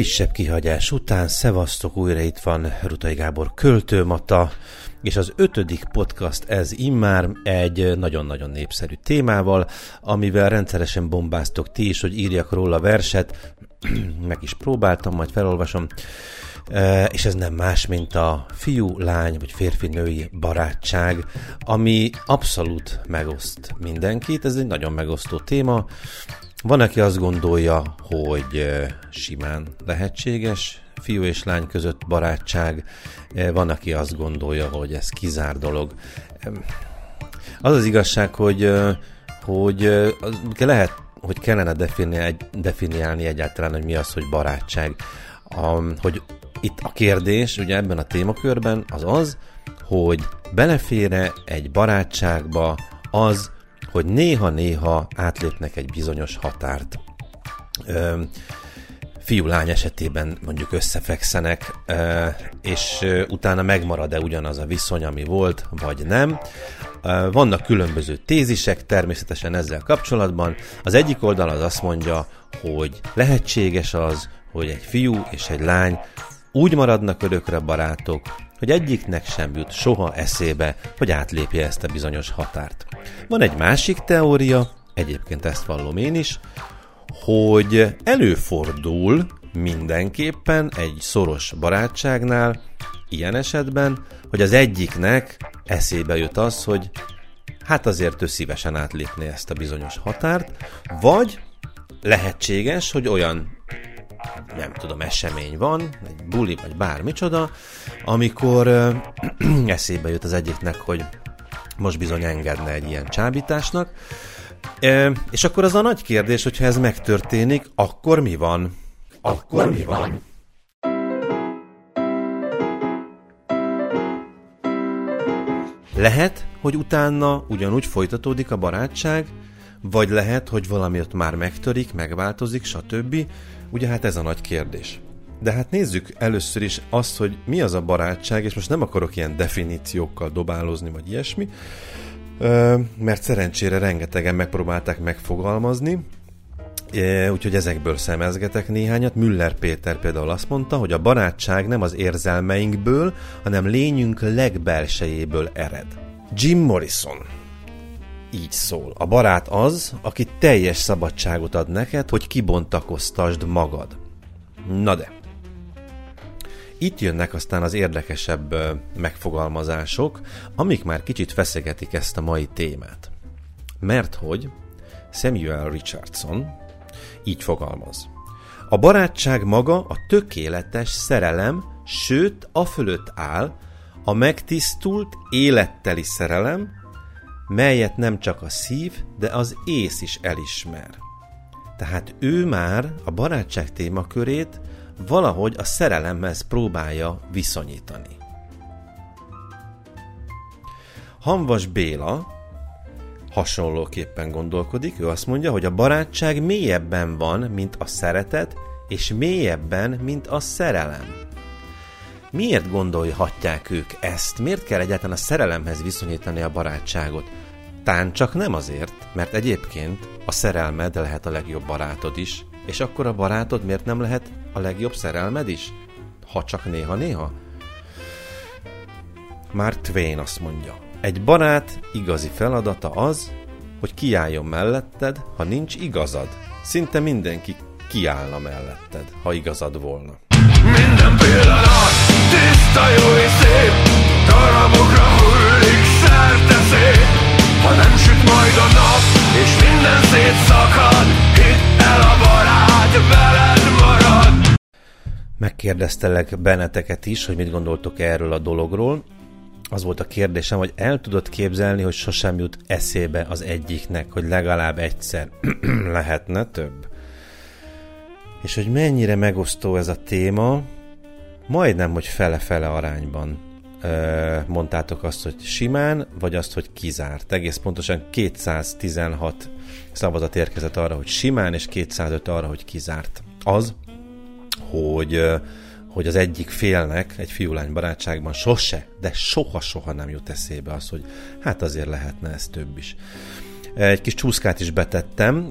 Kisebb kihagyás után szevasztok, újra itt van Rutai Gábor költőmata, és az ötödik podcast ez immár egy nagyon-nagyon népszerű témával, amivel rendszeresen bombáztok ti is, hogy írjak róla verset, meg is próbáltam, majd felolvasom, e, és ez nem más, mint a fiú-lány vagy férfi-női barátság, ami abszolút megoszt mindenkit, ez egy nagyon megosztó téma, van, aki azt gondolja, hogy simán lehetséges fiú és lány között barátság, van, aki azt gondolja, hogy ez kizár dolog. Az az igazság, hogy, hogy lehet, hogy kellene definiálni, egyáltalán, hogy mi az, hogy barátság. Hogy itt a kérdés, ugye ebben a témakörben az az, hogy belefére egy barátságba az, hogy néha-néha átlépnek egy bizonyos határt. Ö, fiú-lány esetében mondjuk összefekszenek, és utána megmarad-e ugyanaz a viszony, ami volt, vagy nem. Vannak különböző tézisek természetesen ezzel kapcsolatban. Az egyik oldal az azt mondja, hogy lehetséges az, hogy egy fiú és egy lány úgy maradnak örökre barátok, hogy egyiknek sem jut soha eszébe, hogy átlépje ezt a bizonyos határt. Van egy másik teória, egyébként ezt vallom én is, hogy előfordul mindenképpen egy szoros barátságnál, ilyen esetben, hogy az egyiknek eszébe jut az, hogy hát azért ő szívesen átlépné ezt a bizonyos határt, vagy lehetséges, hogy olyan nem tudom, esemény van, egy buli vagy bármicsoda, amikor ö, eszébe jut az egyiknek, hogy most bizony engedne egy ilyen csábításnak, e, és akkor az a nagy kérdés, hogyha ez megtörténik, akkor mi van? Akkor mi van? Lehet, hogy utána ugyanúgy folytatódik a barátság, vagy lehet, hogy valami ott már megtörik, megváltozik, stb. Ugye hát ez a nagy kérdés. De hát nézzük először is azt, hogy mi az a barátság, és most nem akarok ilyen definíciókkal dobálozni, vagy ilyesmi, mert szerencsére rengetegen megpróbálták megfogalmazni, úgyhogy ezekből szemezgetek néhányat. Müller Péter például azt mondta, hogy a barátság nem az érzelmeinkből, hanem lényünk legbelsejéből ered. Jim Morrison így szól. A barát az, aki teljes szabadságot ad neked, hogy kibontakoztasd magad. Na de. Itt jönnek aztán az érdekesebb megfogalmazások, amik már kicsit feszegetik ezt a mai témát. Mert hogy Samuel Richardson így fogalmaz. A barátság maga a tökéletes szerelem, sőt, a fölött áll, a megtisztult, életteli szerelem, melyet nem csak a szív, de az ész is elismer. Tehát ő már a barátság témakörét valahogy a szerelemhez próbálja viszonyítani. Hanvas Béla hasonlóképpen gondolkodik, ő azt mondja, hogy a barátság mélyebben van, mint a szeretet, és mélyebben, mint a szerelem. Miért gondolhatják ők ezt? Miért kell egyáltalán a szerelemhez viszonyítani a barátságot? Tán csak nem azért, mert egyébként a szerelmed lehet a legjobb barátod is, és akkor a barátod miért nem lehet a legjobb szerelmed is? Ha csak néha-néha? Mark Twain azt mondja, egy barát igazi feladata az, hogy kiálljon melletted, ha nincs igazad. Szinte mindenki kiállna melletted, ha igazad volna. Minden pillanat tiszta, jó és szép, darabokra hullik szerte szép. Ha nem süt majd a nap És minden szétszakad Hidd el a marad Megkérdeztelek benneteket is, hogy mit gondoltok erről a dologról. Az volt a kérdésem, hogy el tudod képzelni, hogy sosem jut eszébe az egyiknek, hogy legalább egyszer lehetne több. És hogy mennyire megosztó ez a téma, majdnem, hogy fele-fele arányban mondtátok azt, hogy simán, vagy azt, hogy kizárt. Egész pontosan 216 szavazat érkezett arra, hogy simán, és 205 arra, hogy kizárt. Az, hogy, hogy az egyik félnek egy fiúlány barátságban sose, de soha-soha nem jut eszébe az, hogy hát azért lehetne ez több is. Egy kis csúszkát is betettem.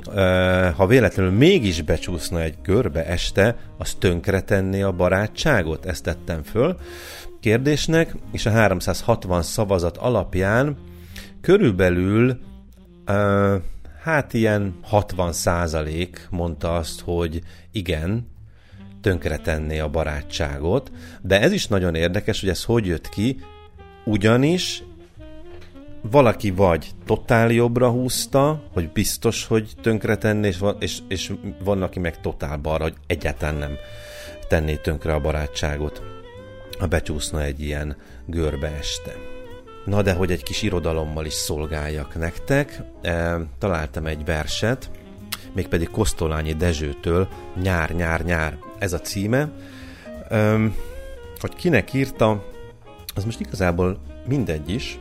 Ha véletlenül mégis becsúszna egy görbe este, az tönkretenné a barátságot? Ezt tettem föl kérdésnek, és a 360 szavazat alapján körülbelül hát ilyen 60 százalék mondta azt, hogy igen, tönkretenné a barátságot, de ez is nagyon érdekes, hogy ez hogy jött ki, ugyanis valaki vagy totál jobbra húzta, hogy biztos, hogy tönkretenné, és, van, és, és van, aki meg totál balra, hogy egyáltalán nem tenné tönkre a barátságot, ha becsúszna egy ilyen görbe este. Na de hogy egy kis irodalommal is szolgáljak nektek, e, találtam egy verset, mégpedig Kosztolányi Dezsőtől, Nyár, nyár, nyár. Ez a címe. E, hogy kinek írta, az most igazából mindegy is,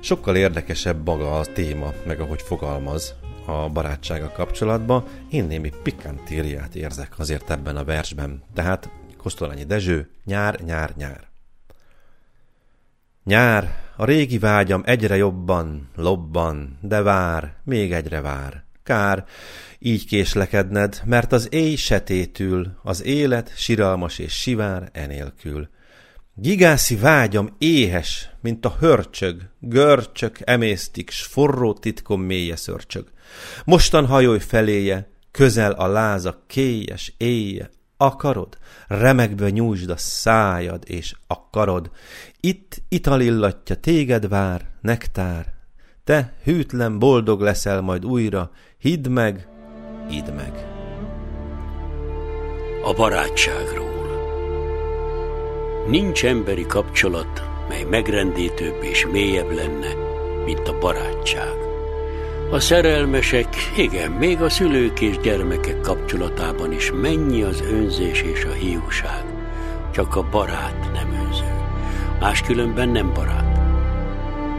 sokkal érdekesebb maga a téma, meg ahogy fogalmaz a barátsága kapcsolatban. Én némi pikantériát érzek azért ebben a versben. Tehát Kosztolányi Dezső, nyár, nyár, nyár. Nyár, a régi vágyam egyre jobban, lobban, de vár, még egyre vár. Kár, így késlekedned, mert az éj setétül, az élet siralmas és sivár enélkül. Gigászi vágyam éhes, mint a hörcsög, görcsök emésztik, s forró titkom mélye szörcsög. Mostan hajolj feléje, közel a láza kélyes éje, akarod? Remegve nyújtsd a szájad, és akarod. Itt ital illatja, téged vár, nektár. Te hűtlen boldog leszel majd újra, hidd meg, hidd meg. A barátságról Nincs emberi kapcsolat, mely megrendítőbb és mélyebb lenne, mint a barátság. A szerelmesek, igen, még a szülők és gyermekek kapcsolatában is mennyi az önzés és a hiúság. Csak a barát nem önző. Máskülönben nem barát.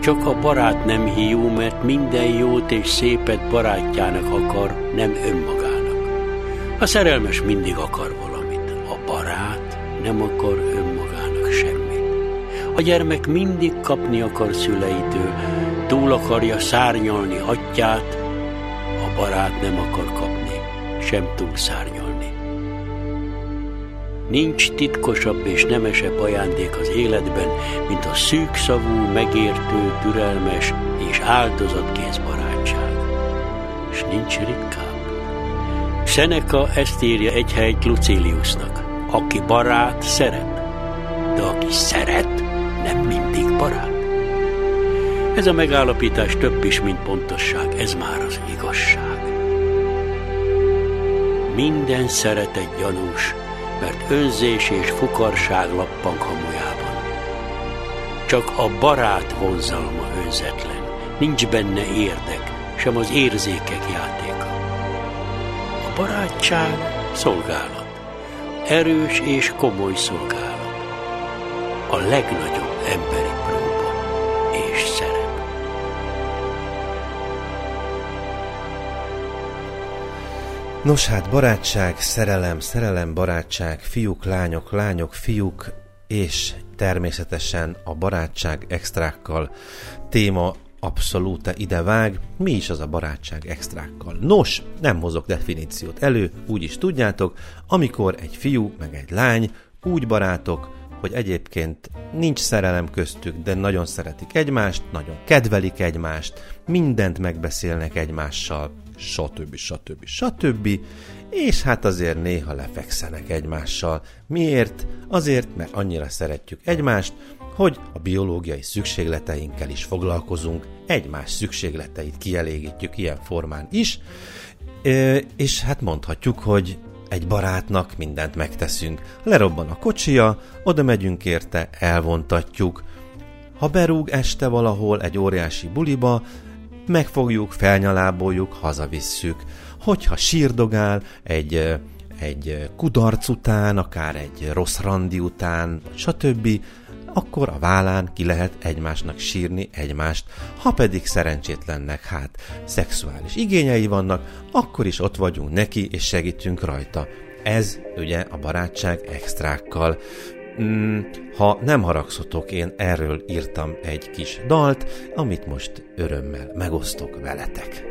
Csak a barát nem hiú, mert minden jót és szépet barátjának akar, nem önmagának. A szerelmes mindig akar valamit, a barát nem akar semmit. A gyermek mindig kapni akar szüleitől, túl akarja szárnyalni atyát, a barát nem akar kapni, sem túl szárnyalni. Nincs titkosabb és nemesebb ajándék az életben, mint a szűkszavú, megértő, türelmes és áldozatkész barátság. És nincs ritkább. Seneca ezt írja egy helyt Luciliusnak. Aki barát, szeret, de aki szeret, nem mindig barát. Ez a megállapítás több is, mint pontosság, ez már az igazság. Minden szeretet gyanús, mert önzés és fukarság lappang hamujában. Csak a barát vonzalma önzetlen, nincs benne érdek, sem az érzékek játéka. A barátság szolgálat, erős és komoly szolgálat, a legnagyobb emberi próba és szerep. Nos hát, barátság, szerelem, szerelem, barátság, fiúk, lányok, lányok, fiúk, és természetesen a barátság extrákkal téma abszolút ide vág. Mi is az a barátság extrákkal? Nos, nem hozok definíciót elő, úgy is tudjátok, amikor egy fiú meg egy lány úgy barátok, hogy egyébként nincs szerelem köztük, de nagyon szeretik egymást, nagyon kedvelik egymást, mindent megbeszélnek egymással, stb. stb. stb. És hát azért néha lefekszenek egymással. Miért? Azért, mert annyira szeretjük egymást, hogy a biológiai szükségleteinkkel is foglalkozunk, egymás szükségleteit kielégítjük ilyen formán is, és hát mondhatjuk, hogy egy barátnak mindent megteszünk. Lerobban a kocsia, oda megyünk érte, elvontatjuk. Ha berúg este valahol egy óriási buliba, megfogjuk, felnyaláboljuk, hazavisszük. Hogyha sírdogál egy, egy kudarc után, akár egy rossz randi után, stb., akkor a vállán ki lehet egymásnak sírni egymást, ha pedig szerencsétlennek hát szexuális igényei vannak, akkor is ott vagyunk neki és segítünk rajta. Ez ugye a barátság extrákkal Mm, ha nem haragszotok, én erről írtam egy kis dalt, amit most örömmel megosztok veletek.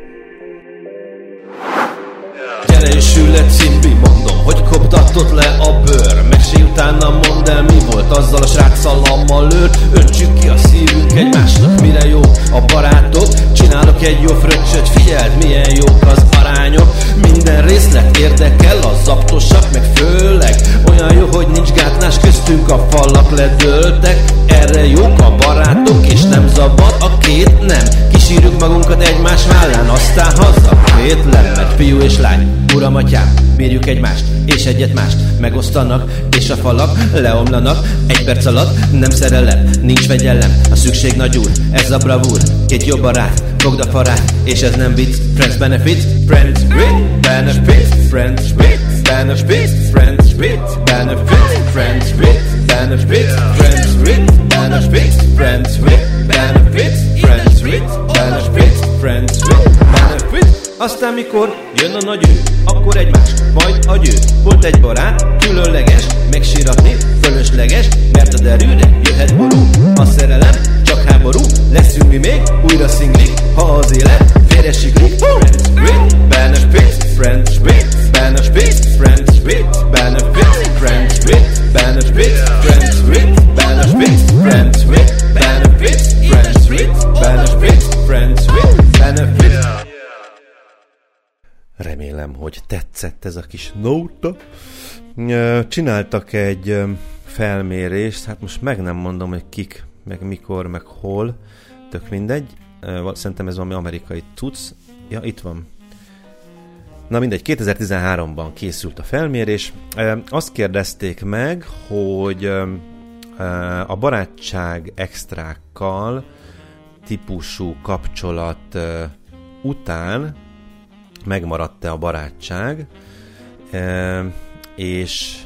Gyere és ül le cimbi, mondom, hogy koptatott le a bőr Mesélj utána mondd el, mi volt azzal a sráccal, ammal lőr Öntsük ki a szívünk egymásnak, mire jó a barátok? Csinálok egy jó fröccsöt, figyeld milyen jók az arányok. Minden részlet érdekel, az zaptosak meg főleg. Olyan jó, hogy nincs gátlás köztünk, a falak ledöltek Erre jók a barátok, és nem zabad a két nem. Kisírjuk magunkat egymás vállán, aztán haza. Kétlem, mert fiú és lány. Uram, atyám, mérjük egymást, és egyet mást Megosztanak, és a falak leomlanak. Egy perc alatt Nem szerelem, nincs vegyelem, a szükség nagy úr, ez a bravúr. Két jobb barát, fogd a farát, és ez nem vicc. Friends benefit, friends with benefit. Friends with benefit, friends with benefit. Friends with benefit, friends with benefit. Friends with benefit, friends with benefit. Friends with benefit aztán mikor jön a nagy ő, akkor egymás, majd a győ. Volt egy barát, különleges, megsíratni, fölösleges, mert a derűre jöhet ború. A szerelem csak háború, leszünk mi még, újra szinglik, ha az élet félre siklik. Friends with benefits, friends with hogy tetszett ez a kis nóta. Csináltak egy felmérést, hát most meg nem mondom, hogy kik, meg mikor, meg hol, tök mindegy. Szerintem ez valami amerikai tudsz. Ja, itt van. Na mindegy, 2013-ban készült a felmérés. Azt kérdezték meg, hogy a barátság extrákkal típusú kapcsolat után megmaradt-e a barátság, és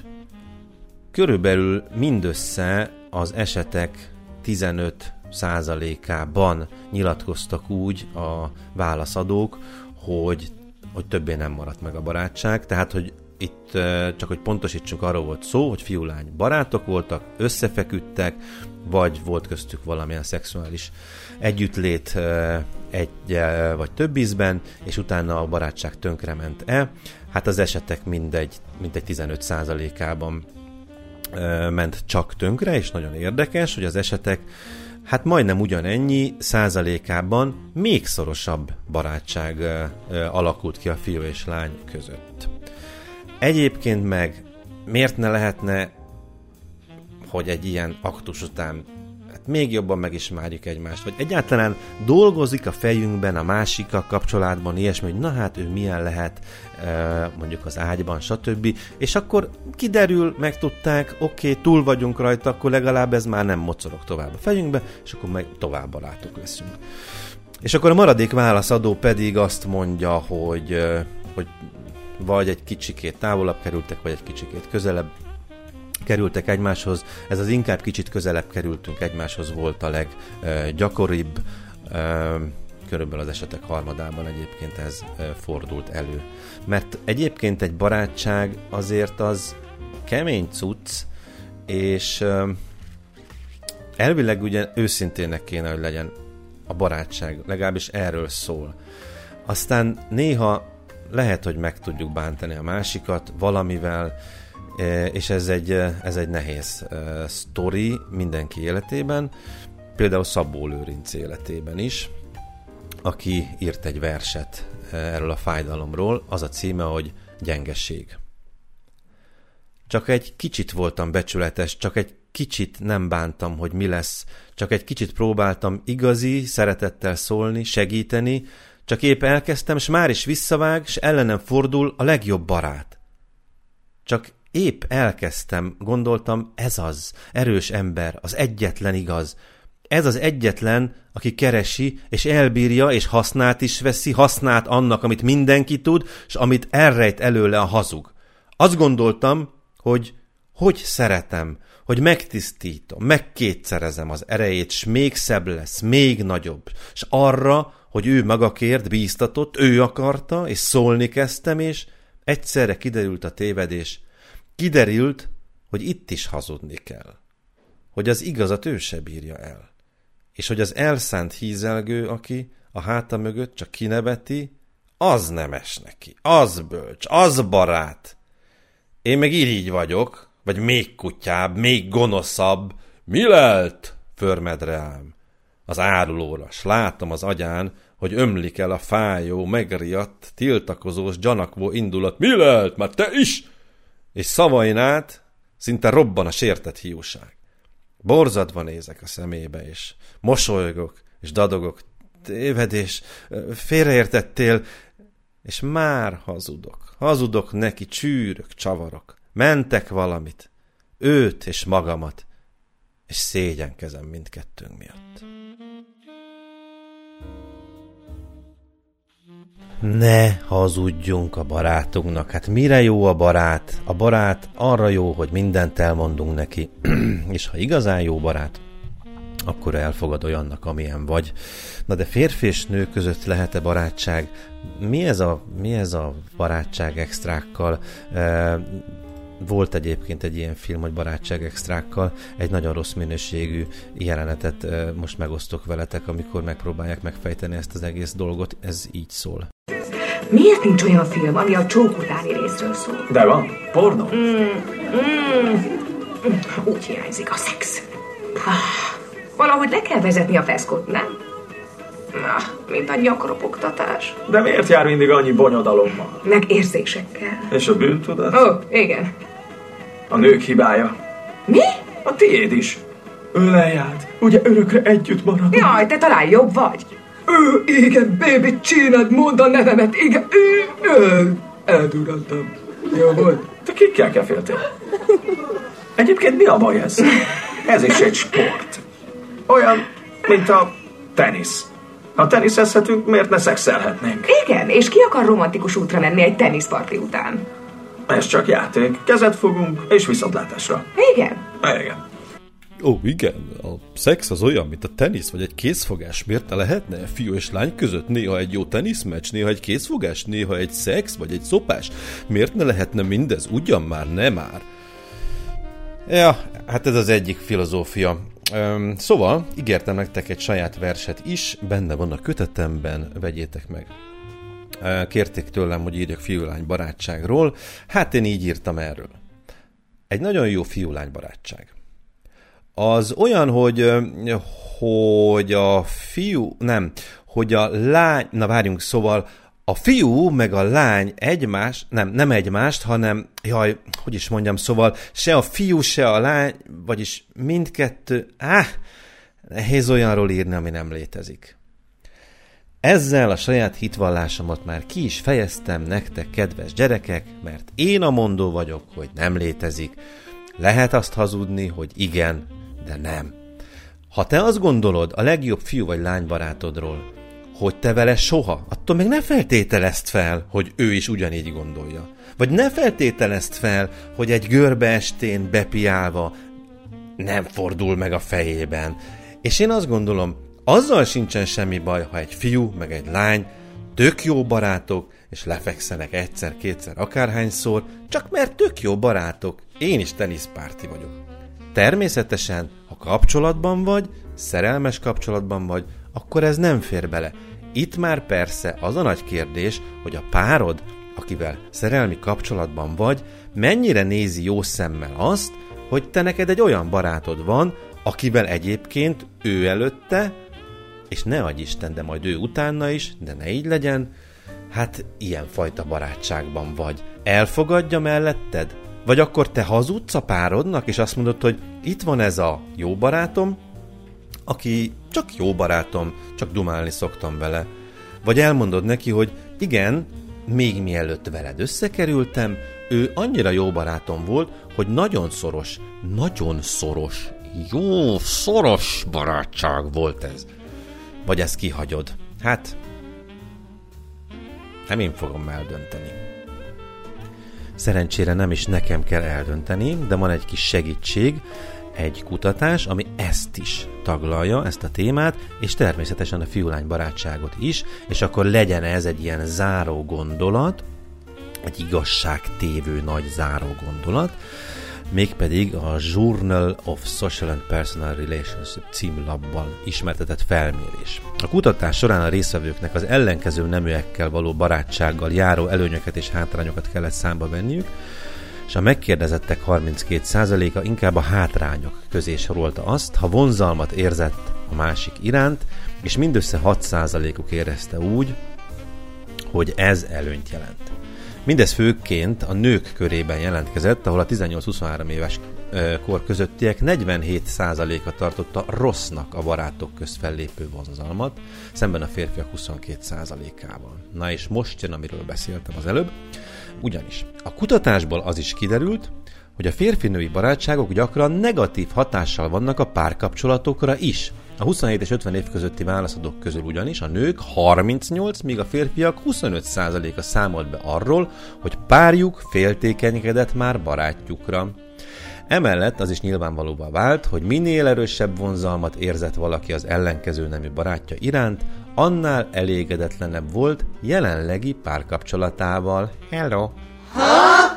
körülbelül mindössze az esetek 15 százalékában nyilatkoztak úgy a válaszadók, hogy, hogy többé nem maradt meg a barátság, tehát hogy itt csak hogy pontosítsunk, arról volt szó, hogy fiú-lány barátok voltak, összefeküdtek, vagy volt köztük valamilyen szexuális együttlét egy vagy több ízben, és utána a barátság tönkrement el. Hát az esetek mindegy, mindegy 15%-ában ment csak tönkre, és nagyon érdekes, hogy az esetek hát majdnem ugyanennyi százalékában még szorosabb barátság alakult ki a fiú és lány között. Egyébként meg miért ne lehetne, hogy egy ilyen aktus után hát még jobban megismerjük egymást, vagy egyáltalán dolgozik a fejünkben a másikkal kapcsolatban ilyesmi, hogy na hát ő milyen lehet mondjuk az ágyban, stb. És akkor kiderül, megtudták, oké, okay, túl vagyunk rajta, akkor legalább ez már nem mocorog tovább a fejünkbe, és akkor meg tovább barátok leszünk. És akkor a maradék válaszadó pedig azt mondja, hogy, hogy vagy egy kicsikét távolabb kerültek, vagy egy kicsikét közelebb kerültek egymáshoz. Ez az inkább kicsit közelebb kerültünk egymáshoz volt a leggyakoribb. Körülbelül az esetek harmadában egyébként ez fordult elő. Mert egyébként egy barátság azért az kemény cucc, és elvileg ugye őszintének kéne, hogy legyen a barátság, legalábbis erről szól. Aztán néha lehet, hogy meg tudjuk bántani a másikat valamivel, e, és ez egy, ez egy nehéz e, sztori mindenki életében, például Szabó Lőrinc életében is, aki írt egy verset e, erről a fájdalomról, az a címe, hogy Gyengeség. Csak egy kicsit voltam becsületes, csak egy kicsit nem bántam, hogy mi lesz, csak egy kicsit próbáltam igazi, szeretettel szólni, segíteni, csak épp elkezdtem, és már is visszavág, és ellenem fordul a legjobb barát. Csak épp elkezdtem, gondoltam, ez az, erős ember, az egyetlen igaz. Ez az egyetlen, aki keresi, és elbírja, és hasznát is veszi, hasznát annak, amit mindenki tud, és amit elrejt előle a hazug. Azt gondoltam, hogy hogy szeretem, hogy megtisztítom, megkétszerezem az erejét, s még szebb lesz, még nagyobb, és arra, hogy ő magakért bíztatott, ő akarta, és szólni kezdtem, és egyszerre kiderült a tévedés. Kiderült, hogy itt is hazudni kell. Hogy az igazat ő se bírja el. És hogy az elszánt hízelgő, aki a háta mögött csak kineveti, az nemes neki, az bölcs, az barát. Én meg így vagyok, vagy még kutyább, még gonoszabb. Mi lelt? Förmed rám. Az árulóra, s látom az agyán, hogy ömlik el a fájó, megriadt, tiltakozós, gyanakvó indulat. Mi lelt? Már te is? És szavain át szinte robban a sértett hiúság. Borzadva nézek a szemébe, és mosolygok, és dadogok. Tévedés, félreértettél, és már hazudok. Hazudok neki, csűrök, csavarok. Mentek valamit. Őt és magamat. És szégyenkezem mindkettőnk miatt. Ne hazudjunk a barátunknak. Hát mire jó a barát? A barát arra jó, hogy mindent elmondunk neki. és ha igazán jó barát, akkor elfogad olyannak, amilyen vagy. Na de férfi és nő között lehet-e barátság? Mi ez a, mi ez a barátság extrákkal? E, volt egyébként egy ilyen film, hogy barátság extrákkal, egy nagyon rossz minőségű jelenetet e, most megosztok veletek, amikor megpróbálják megfejteni ezt az egész dolgot. Ez így szól. Miért nincs olyan film, ami a csók utáni részről szól? De van, pornó. Mm, mm, úgy hiányzik a szex. Ah, valahogy le kell vezetni a feszkot, nem? Na, mint a nyakropogtatás. De miért jár mindig annyi bonyodalommal? Meg érzésekkel. És a bűntudat? Ó, oh, igen. A nők hibája. Mi? A tiéd is. Ölelj át, ugye örökre együtt maradunk. Jaj, te talán jobb vagy. Ő, igen, baby, csináld, mondd a nevemet, igen, ő, ő. Eldurrantam. Jó volt. Te kikkel keféltél? Egyébként mi a baj ez? Ez is egy sport. Olyan, mint a tenisz. Ha teniszezhetünk, miért ne szexelhetnénk? Igen, és ki akar romantikus útra menni egy teniszparti után? Ez csak játék. Kezet fogunk, és viszontlátásra. Igen? Igen. Ó, igen, a szex az olyan, mint a tenisz vagy egy készfogás. Miért ne lehetne fiú és lány között néha egy jó teniszmeccs, néha egy készfogás, néha egy szex vagy egy szopás? Miért ne lehetne mindez? Ugyan már, nem már. Ja, hát ez az egyik filozófia. Üm, szóval, ígértem nektek egy saját verset is, benne van a kötetemben, vegyétek meg. Kérték tőlem, hogy írjak fiúlány barátságról, hát én így írtam erről. Egy nagyon jó fiúlány barátság az olyan, hogy, hogy a fiú, nem, hogy a lány, na várjunk, szóval a fiú meg a lány egymás, nem, nem egymást, hanem, jaj, hogy is mondjam, szóval se a fiú, se a lány, vagyis mindkettő, áh, nehéz olyanról írni, ami nem létezik. Ezzel a saját hitvallásomat már ki is fejeztem nektek, kedves gyerekek, mert én a mondó vagyok, hogy nem létezik. Lehet azt hazudni, hogy igen, de nem. Ha te azt gondolod a legjobb fiú vagy lány barátodról, hogy te vele soha, attól még ne feltételezd fel, hogy ő is ugyanígy gondolja. Vagy ne feltételezd fel, hogy egy görbe estén bepiálva nem fordul meg a fejében. És én azt gondolom, azzal sincsen semmi baj, ha egy fiú meg egy lány tök jó barátok, és lefekszenek egyszer-kétszer akárhányszor, csak mert tök jó barátok. Én is teniszpárti vagyok. Természetesen, ha kapcsolatban vagy, szerelmes kapcsolatban vagy, akkor ez nem fér bele. Itt már persze az a nagy kérdés, hogy a párod, akivel szerelmi kapcsolatban vagy, mennyire nézi jó szemmel azt, hogy te neked egy olyan barátod van, akivel egyébként ő előtte, és ne adj Isten, de majd ő utána is, de ne így legyen, hát ilyen fajta barátságban vagy. Elfogadja melletted? Vagy akkor te hazudsz a párodnak, és azt mondod, hogy itt van ez a jó barátom, aki csak jó barátom, csak dumálni szoktam vele. Vagy elmondod neki, hogy igen, még mielőtt veled összekerültem, ő annyira jó barátom volt, hogy nagyon szoros, nagyon szoros, jó, szoros barátság volt ez. Vagy ezt kihagyod. Hát, nem én fogom eldönteni. Szerencsére nem is nekem kell eldönteni, de van egy kis segítség, egy kutatás, ami ezt is taglalja, ezt a témát, és természetesen a fiúlány barátságot is, és akkor legyen ez egy ilyen záró gondolat, egy igazságtévő nagy záró gondolat. Mégpedig a Journal of Social and Personal Relationship címlapban ismertetett felmérés. A kutatás során a részvevőknek az ellenkező neműekkel való barátsággal járó előnyöket és hátrányokat kellett számba venniük, és a megkérdezettek 32%-a inkább a hátrányok közé sorolta azt, ha vonzalmat érzett a másik iránt, és mindössze 6%-uk érezte úgy, hogy ez előnyt jelent. Mindez főként a nők körében jelentkezett, ahol a 18-23 éves kor közöttiek 47%-a tartotta rossznak a barátok közt fellépő vonzalmat, szemben a férfiak 22%-ával. Na és most jön, amiről beszéltem az előbb. Ugyanis a kutatásból az is kiderült, hogy a férfi-női barátságok gyakran negatív hatással vannak a párkapcsolatokra is. A 27 és 50 év közötti válaszadók közül ugyanis a nők 38, míg a férfiak 25%-a számolt be arról, hogy párjuk féltékenykedett már barátjukra. Emellett az is nyilvánvalóvá vált, hogy minél erősebb vonzalmat érzett valaki az ellenkező nemű barátja iránt, annál elégedetlenebb volt jelenlegi párkapcsolatával. Hello! Ha?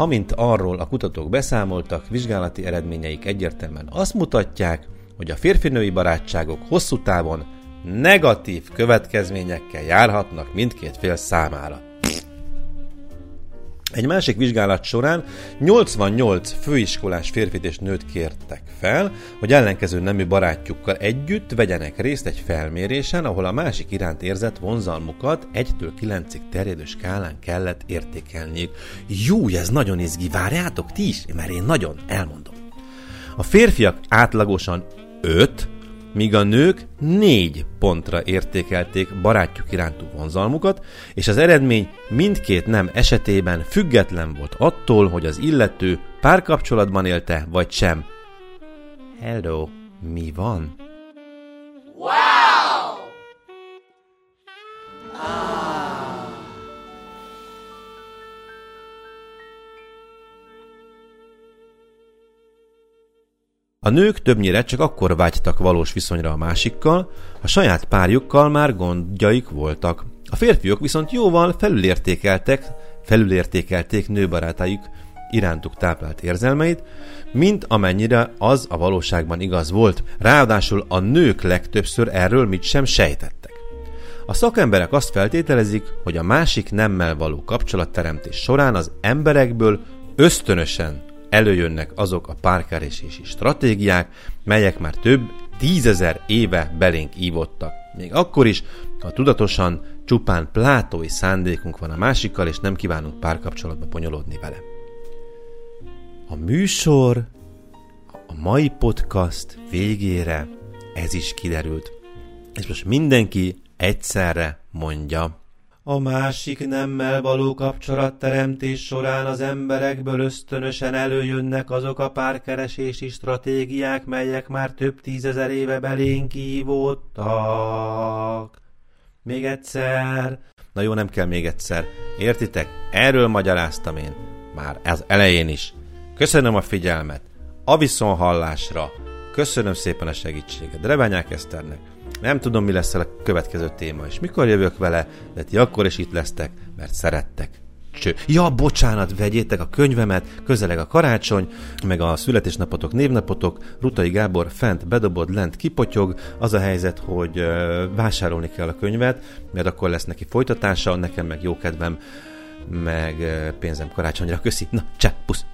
Amint arról a kutatók beszámoltak, vizsgálati eredményeik egyértelműen azt mutatják, hogy a férfinői barátságok hosszú távon negatív következményekkel járhatnak mindkét fél számára. Egy másik vizsgálat során 88 főiskolás férfit és nőt kértek fel, hogy ellenkező nemű barátjukkal együtt vegyenek részt egy felmérésen, ahol a másik iránt érzett vonzalmukat 1-től 9-ig terjedő skálán kellett értékelniük. Jó, ez nagyon izgi, várjátok ti is, mert én nagyon elmondom. A férfiak átlagosan 5, míg a nők 4 pontra értékelték barátjuk irántú vonzalmukat, és az eredmény mindkét nem esetében független volt attól, hogy az illető párkapcsolatban élte, vagy sem. Hello, mi van? A nők többnyire csak akkor vágytak valós viszonyra a másikkal, a saját párjukkal már gondjaik voltak. A férfiak viszont jóval felülértékeltek, felülértékelték nőbarátaik irántuk táplált érzelmeit, mint amennyire az a valóságban igaz volt. Ráadásul a nők legtöbbször erről mit sem sejtettek. A szakemberek azt feltételezik, hogy a másik nemmel való kapcsolatteremtés során az emberekből ösztönösen előjönnek azok a párkeresési stratégiák, melyek már több tízezer éve belénk ívottak. Még akkor is, ha tudatosan csupán plátói szándékunk van a másikkal, és nem kívánunk párkapcsolatba bonyolódni vele. A műsor, a mai podcast végére ez is kiderült. És most mindenki egyszerre mondja. A másik nemmel való kapcsolatteremtés során az emberekből ösztönösen előjönnek azok a párkeresési stratégiák, melyek már több tízezer éve belénk kívódtak. Még egyszer. Na jó, nem kell még egyszer. Értitek? Erről magyaráztam én. Már ez elején is. Köszönöm a figyelmet. A viszonhallásra. Köszönöm szépen a segítséget. Rebányák Eszternek. Nem tudom, mi lesz a következő téma, és mikor jövök vele, de ti akkor is itt lesztek, mert szerettek. Cső. Ja, bocsánat, vegyétek a könyvemet, közeleg a karácsony, meg a születésnapotok, névnapotok, Rutai Gábor fent bedobod, lent kipotyog, az a helyzet, hogy vásárolni kell a könyvet, mert akkor lesz neki folytatása, nekem meg jó kedvem, meg pénzem karácsonyra. Köszi, na, csá, pusz!